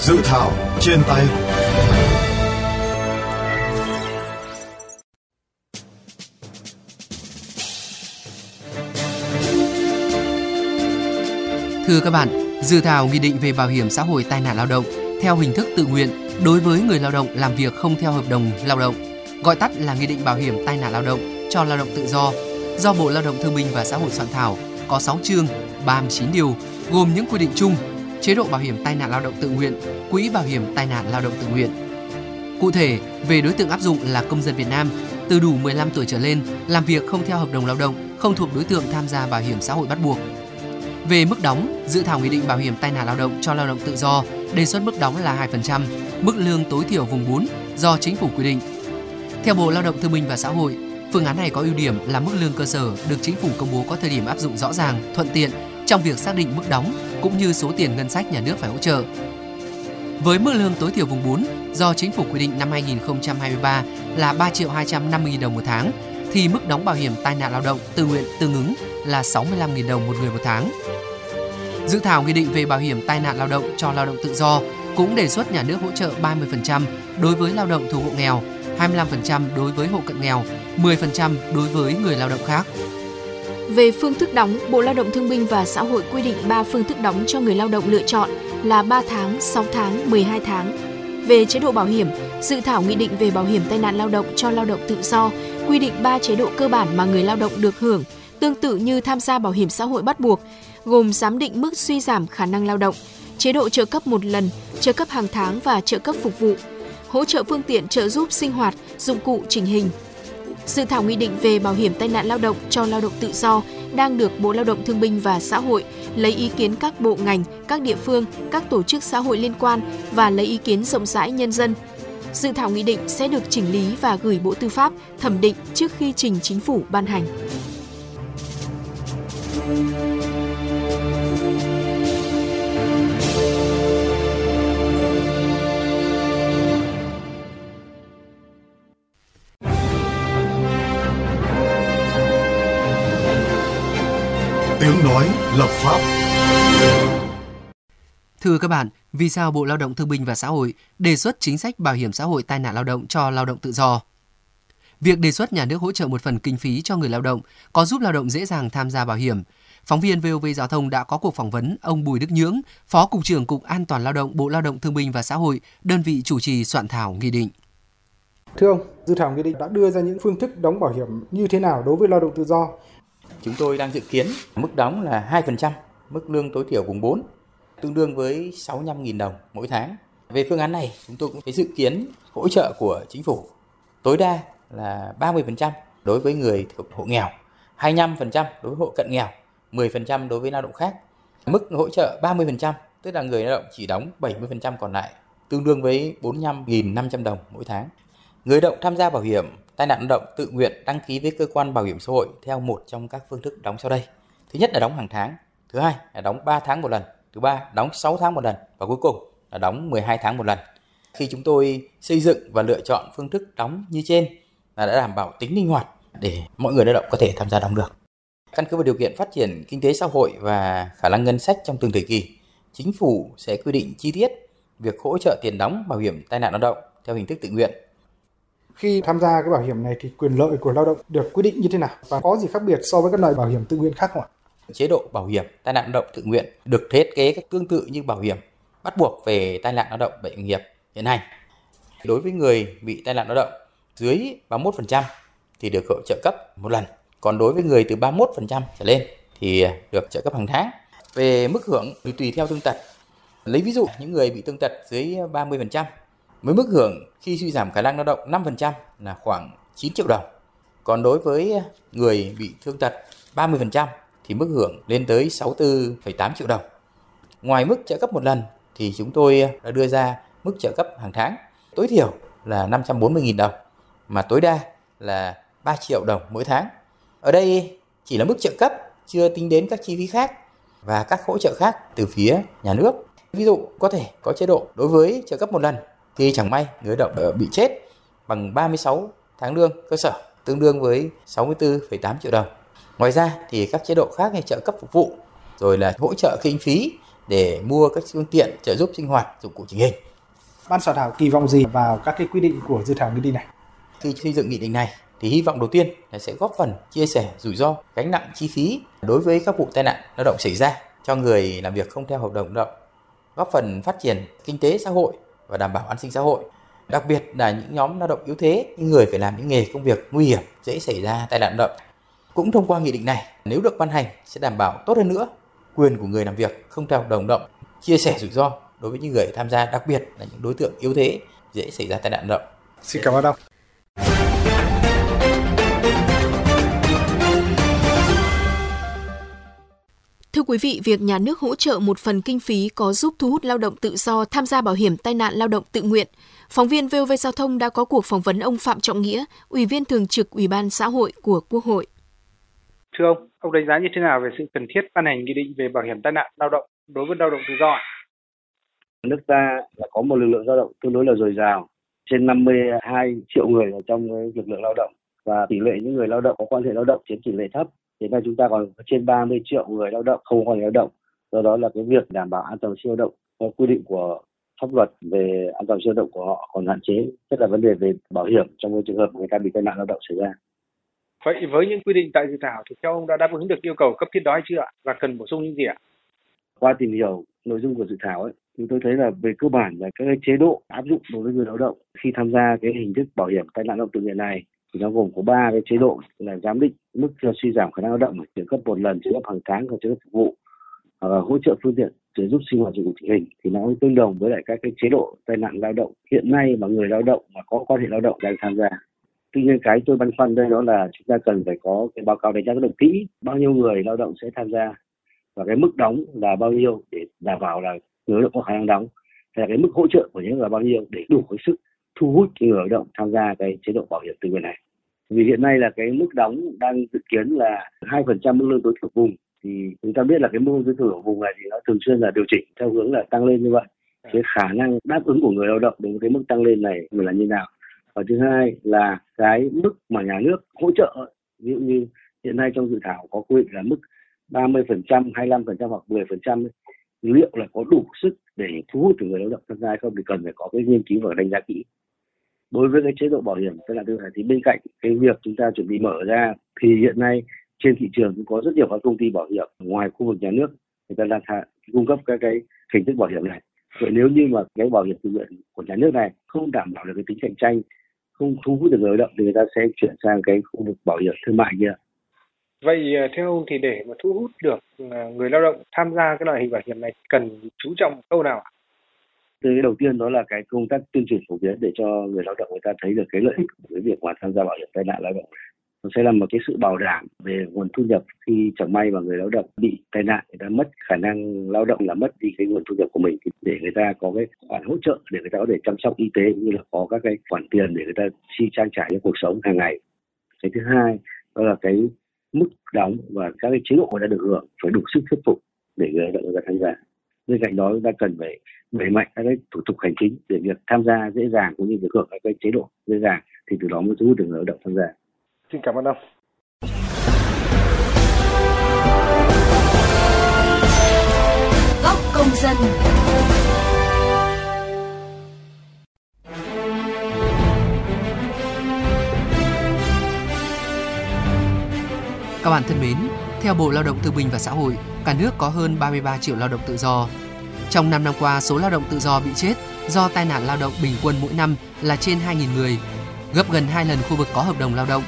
Dự thảo trên tay. Thưa các bạn, dự thảo nghị định về bảo hiểm xã hội tai nạn lao động theo hình thức tự nguyện đối với người lao động làm việc không theo hợp đồng lao động, gọi tắt là Nghị định bảo hiểm tai nạn lao động cho lao động tự do, do Bộ Lao động Thương binh và Xã hội soạn thảo, có 6 chương, 39 điều, gồm những quy định chung, chế độ bảo hiểm tai nạn lao động tự nguyện, quỹ bảo hiểm tai nạn lao động tự nguyện. Cụ thể, về đối tượng áp dụng là công dân Việt Nam từ đủ 15 tuổi trở lên, làm việc không theo hợp đồng lao động, không thuộc đối tượng tham gia bảo hiểm xã hội bắt buộc. Về mức đóng, dự thảo nghị định bảo hiểm tai nạn lao động cho lao động tự do đề xuất mức đóng là 2%, mức lương tối thiểu vùng 4 do chính phủ quy định. Theo Bộ Lao động Thương binh và Xã hội, phương án này có ưu điểm là mức lương cơ sở được chính phủ công bố có thời điểm áp dụng rõ ràng, thuận tiện trong việc xác định mức đóng cũng như số tiền ngân sách nhà nước phải hỗ trợ. Với mức lương tối thiểu vùng 4 do chính phủ quy định năm 2023 là 3 triệu 250 000 đồng một tháng thì mức đóng bảo hiểm tai nạn lao động tự nguyện tương ứng là 65.000 đồng một người một tháng. Dự thảo nghị định về bảo hiểm tai nạn lao động cho lao động tự do cũng đề xuất nhà nước hỗ trợ 30% đối với lao động thuộc hộ nghèo, 25% đối với hộ cận nghèo, 10% đối với người lao động khác. Về phương thức đóng, Bộ Lao động Thương binh và Xã hội quy định 3 phương thức đóng cho người lao động lựa chọn là 3 tháng, 6 tháng, 12 tháng. Về chế độ bảo hiểm, dự thảo nghị định về bảo hiểm tai nạn lao động cho lao động tự do quy định 3 chế độ cơ bản mà người lao động được hưởng, tương tự như tham gia bảo hiểm xã hội bắt buộc, gồm giám định mức suy giảm khả năng lao động, chế độ trợ cấp một lần, trợ cấp hàng tháng và trợ cấp phục vụ, hỗ trợ phương tiện trợ giúp sinh hoạt, dụng cụ chỉnh hình. Dự thảo nghị định về bảo hiểm tai nạn lao động cho lao động tự do đang được Bộ Lao động Thương binh và Xã hội lấy ý kiến các bộ ngành, các địa phương, các tổ chức xã hội liên quan và lấy ý kiến rộng rãi nhân dân. Dự thảo nghị định sẽ được chỉnh lý và gửi Bộ Tư pháp thẩm định trước khi trình chính phủ ban hành. Tiếng nói lập pháp Thưa các bạn, vì sao Bộ Lao động Thương binh và Xã hội đề xuất chính sách bảo hiểm xã hội tai nạn lao động cho lao động tự do? Việc đề xuất nhà nước hỗ trợ một phần kinh phí cho người lao động có giúp lao động dễ dàng tham gia bảo hiểm. Phóng viên VOV Giao thông đã có cuộc phỏng vấn ông Bùi Đức Nhưỡng, Phó Cục trưởng Cục An toàn Lao động Bộ Lao động Thương binh và Xã hội, đơn vị chủ trì soạn thảo nghị định. Thưa ông, dự thảo nghị định đã đưa ra những phương thức đóng bảo hiểm như thế nào đối với lao động tự do? Chúng tôi đang dự kiến mức đóng là 2%, mức lương tối thiểu vùng 4, tương đương với 65.000 đồng mỗi tháng. Về phương án này, chúng tôi cũng phải dự kiến hỗ trợ của chính phủ tối đa là 30% đối với người thuộc hộ nghèo, 25% đối với hộ cận nghèo, 10% đối với lao động khác. Mức hỗ trợ 30%, tức là người lao động chỉ đóng 70% còn lại, tương đương với 45.500 đồng mỗi tháng. Người động tham gia bảo hiểm tai nạn lao động tự nguyện đăng ký với cơ quan bảo hiểm xã hội theo một trong các phương thức đóng sau đây. Thứ nhất là đóng hàng tháng, thứ hai là đóng 3 tháng một lần, thứ ba đóng 6 tháng một lần và cuối cùng là đóng 12 tháng một lần. Khi chúng tôi xây dựng và lựa chọn phương thức đóng như trên là đã đảm bảo tính linh hoạt để mọi người lao động có thể tham gia đóng được. Căn cứ vào điều kiện phát triển kinh tế xã hội và khả năng ngân sách trong từng thời kỳ, chính phủ sẽ quy định chi tiết việc hỗ trợ tiền đóng bảo hiểm tai nạn lao động theo hình thức tự nguyện khi tham gia cái bảo hiểm này thì quyền lợi của lao động được quy định như thế nào và có gì khác biệt so với các loại bảo hiểm tự nguyện khác không ạ? Chế độ bảo hiểm, tai nạn lao động tự nguyện được thiết kế tương tự như bảo hiểm, bắt buộc về tai nạn lao động bệnh nghiệp hiện hành. Đối với người bị tai nạn lao động dưới 31% thì được hỗ trợ cấp một lần. Còn đối với người từ 31% trở lên thì được trợ cấp hàng tháng. Về mức hưởng thì tùy theo thương tật. Lấy ví dụ, những người bị thương tật dưới 30% với mức hưởng khi suy giảm khả năng lao động 5% là khoảng 9 triệu đồng. Còn đối với người bị thương tật 30% thì mức hưởng lên tới 64,8 triệu đồng. Ngoài mức trợ cấp một lần thì chúng tôi đã đưa ra mức trợ cấp hàng tháng tối thiểu là 540.000 đồng mà tối đa là 3 triệu đồng mỗi tháng. Ở đây chỉ là mức trợ cấp chưa tính đến các chi phí khác và các hỗ trợ khác từ phía nhà nước. Ví dụ có thể có chế độ đối với trợ cấp một lần thì chẳng may người lao động bị chết bằng 36 tháng lương cơ sở tương đương với 64,8 triệu đồng. Ngoài ra thì các chế độ khác như trợ cấp phục vụ, rồi là hỗ trợ kinh phí để mua các phương tiện trợ giúp sinh hoạt, dụng cụ trình hình. Ban soạn thảo kỳ vọng gì vào các cái quy định của dự thảo nghị định này? Khi xây dựng nghị định này thì hy vọng đầu tiên là sẽ góp phần chia sẻ rủi ro, gánh nặng chi phí đối với các vụ tai nạn lao động xảy ra cho người làm việc không theo hợp đồng lao động, góp phần phát triển kinh tế xã hội và đảm bảo an sinh xã hội. Đặc biệt là những nhóm lao động yếu thế, những người phải làm những nghề công việc nguy hiểm, dễ xảy ra tai nạn lao động. Cũng thông qua nghị định này, nếu được ban hành sẽ đảm bảo tốt hơn nữa quyền của người làm việc không theo hợp đồng động, chia sẻ rủi ro đối với những người tham gia, đặc biệt là những đối tượng yếu thế dễ xảy ra tai nạn lao động. Xin cảm ơn ông. Thưa quý vị, việc nhà nước hỗ trợ một phần kinh phí có giúp thu hút lao động tự do tham gia bảo hiểm tai nạn lao động tự nguyện. Phóng viên VOV Giao thông đã có cuộc phỏng vấn ông Phạm Trọng Nghĩa, Ủy viên Thường trực Ủy ban xã hội của Quốc hội. Thưa ông, ông đánh giá như thế nào về sự cần thiết ban hành nghị định về bảo hiểm tai nạn lao động đối với lao động tự do? Nước ta là có một lực lượng lao động tương đối là dồi dào, trên 52 triệu người ở trong lực lượng lao động và tỷ lệ những người lao động có quan hệ lao động chiếm tỷ lệ thấp hiện nay chúng ta còn trên 30 triệu người lao động không có lao động do đó là cái việc đảm bảo an toàn siêu động theo quy định của pháp luật về an toàn siêu động của họ còn hạn chế nhất là vấn đề về bảo hiểm trong cái trường hợp người ta bị tai nạn lao động xảy ra Vậy với những quy định tại dự thảo thì theo ông đã đáp ứng được yêu cầu cấp thiết đó hay chưa? Và cần bổ sung những gì ạ? Qua tìm hiểu nội dung của dự thảo ấy, chúng tôi thấy là về cơ bản là các cái chế độ áp dụng đối với người lao động khi tham gia cái hình thức bảo hiểm tai nạn lao động tự nguyện này thì nó gồm có ba cái chế độ là giám định mức suy giảm khả năng lao động trợ cấp một lần trợ cấp hàng tháng và trợ cấp phục vụ, hoặc là hỗ trợ phương tiện trợ giúp sinh hoạt dụng cụ thị hình thì nó tương đồng với lại các cái chế độ tai nạn lao động. Hiện nay mà người lao động mà có quan hệ lao động đang tham gia, tuy nhiên cái tôi băn khoăn đây đó là chúng ta cần phải có cái báo cáo đánh giá được kỹ bao nhiêu người lao động sẽ tham gia và cái mức đóng là bao nhiêu để đảm bảo là người lao động có khả năng đóng, hay là cái mức hỗ trợ của những người là bao nhiêu để đủ cái sức thu hút người lao động tham gia cái chế độ bảo hiểm tự nguyện này. Vì hiện nay là cái mức đóng đang dự kiến là hai phần trăm mức lương tối thiểu vùng thì chúng ta biết là cái mức lương tối thiểu vùng này thì nó thường xuyên là điều chỉnh theo hướng là tăng lên như vậy. Cái khả năng đáp ứng của người lao động đối với cái mức tăng lên này là như nào? Và thứ hai là cái mức mà nhà nước hỗ trợ ví dụ như hiện nay trong dự thảo có quy định là mức 30%, 25% hoặc 10% liệu là có đủ sức để thu hút được người lao động tham gia hay không thì cần phải có cái nghiên cứu và đánh giá kỹ đối với cái chế độ bảo hiểm tai nạn thương thì bên cạnh cái việc chúng ta chuẩn bị mở ra, thì hiện nay trên thị trường cũng có rất nhiều các công ty bảo hiểm ngoài khu vực nhà nước, người ta đang cung cấp các cái hình thức bảo hiểm này vậy nếu như mà cái bảo hiểm tự nguyện của nhà nước này không đảm bảo được cái tính cạnh tranh, không thu hút được người lao động, thì người ta sẽ chuyển sang cái khu vực bảo hiểm thương mại kia Vậy ờ, theo ông thì để mà thu hút được ờ, người lao động tham gia cái loại hình bảo hiểm này cần chú trọng câu nào ạ? Cái đầu tiên đó là cái công tác tuyên truyền phổ biến để cho người lao động người ta thấy được cái lợi ích của cái việc mà tham gia bảo hiểm tai nạn lao động. Nó sẽ là một cái sự bảo đảm về nguồn thu nhập khi chẳng may mà người lao động bị tai nạn, người ta mất khả năng lao động là mất đi cái nguồn thu nhập của mình. Để người ta có cái khoản hỗ trợ, để người ta có thể chăm sóc y tế cũng như là có các cái khoản tiền để người ta chi trang trải cho cuộc sống hàng ngày. Cái thứ hai, đó là cái mức đóng và các cái chế độ người ta được hưởng phải đủ sức thuyết phục để người lao động người ta tham gia. Bên cạnh đó, chúng ta cần phải đẩy mạnh các cái thủ tục hành chính để việc tham gia dễ dàng cũng như việc hưởng các cái chế độ dễ dàng thì từ đó mới thu hút được người lao động tham gia. Xin cảm ơn ông. Góc công dân. Các bạn thân mến, theo Bộ Lao động Thương binh và Xã hội, cả nước có hơn 33 triệu lao động tự do. Trong 5 năm qua, số lao động tự do bị chết do tai nạn lao động bình quân mỗi năm là trên 2.000 người, gấp gần 2 lần khu vực có hợp đồng lao động.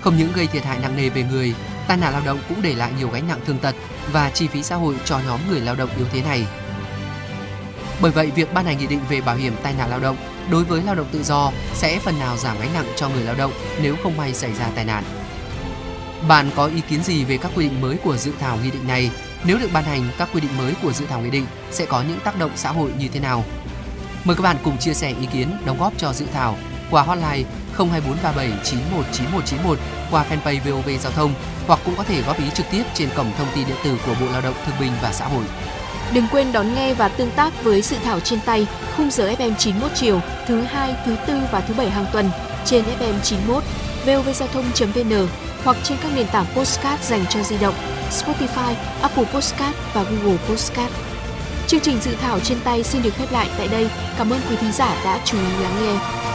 Không những gây thiệt hại nặng nề về người, tai nạn lao động cũng để lại nhiều gánh nặng thương tật và chi phí xã hội cho nhóm người lao động yếu thế này. Bởi vậy, việc ban hành nghị định về bảo hiểm tai nạn lao động đối với lao động tự do sẽ phần nào giảm gánh nặng cho người lao động nếu không may xảy ra tai nạn. Bạn có ý kiến gì về các quy định mới của dự thảo nghị định này? Nếu được ban hành, các quy định mới của dự thảo nghị định sẽ có những tác động xã hội như thế nào? Mời các bạn cùng chia sẻ ý kiến, đóng góp cho dự thảo qua hotline 02437 919191 qua fanpage VOV Giao thông hoặc cũng có thể góp ý trực tiếp trên cổng thông tin điện tử của Bộ Lao động Thương binh và Xã hội. Đừng quên đón nghe và tương tác với dự thảo trên tay khung giờ FM 91 chiều thứ hai, thứ tư và thứ bảy hàng tuần trên FM 91 vovgiao thông.vn hoặc trên các nền tảng podcast dành cho di động Spotify, Apple Podcast và Google Podcast. Chương trình dự thảo trên tay xin được khép lại tại đây. Cảm ơn quý thính giả đã chú ý lắng nghe.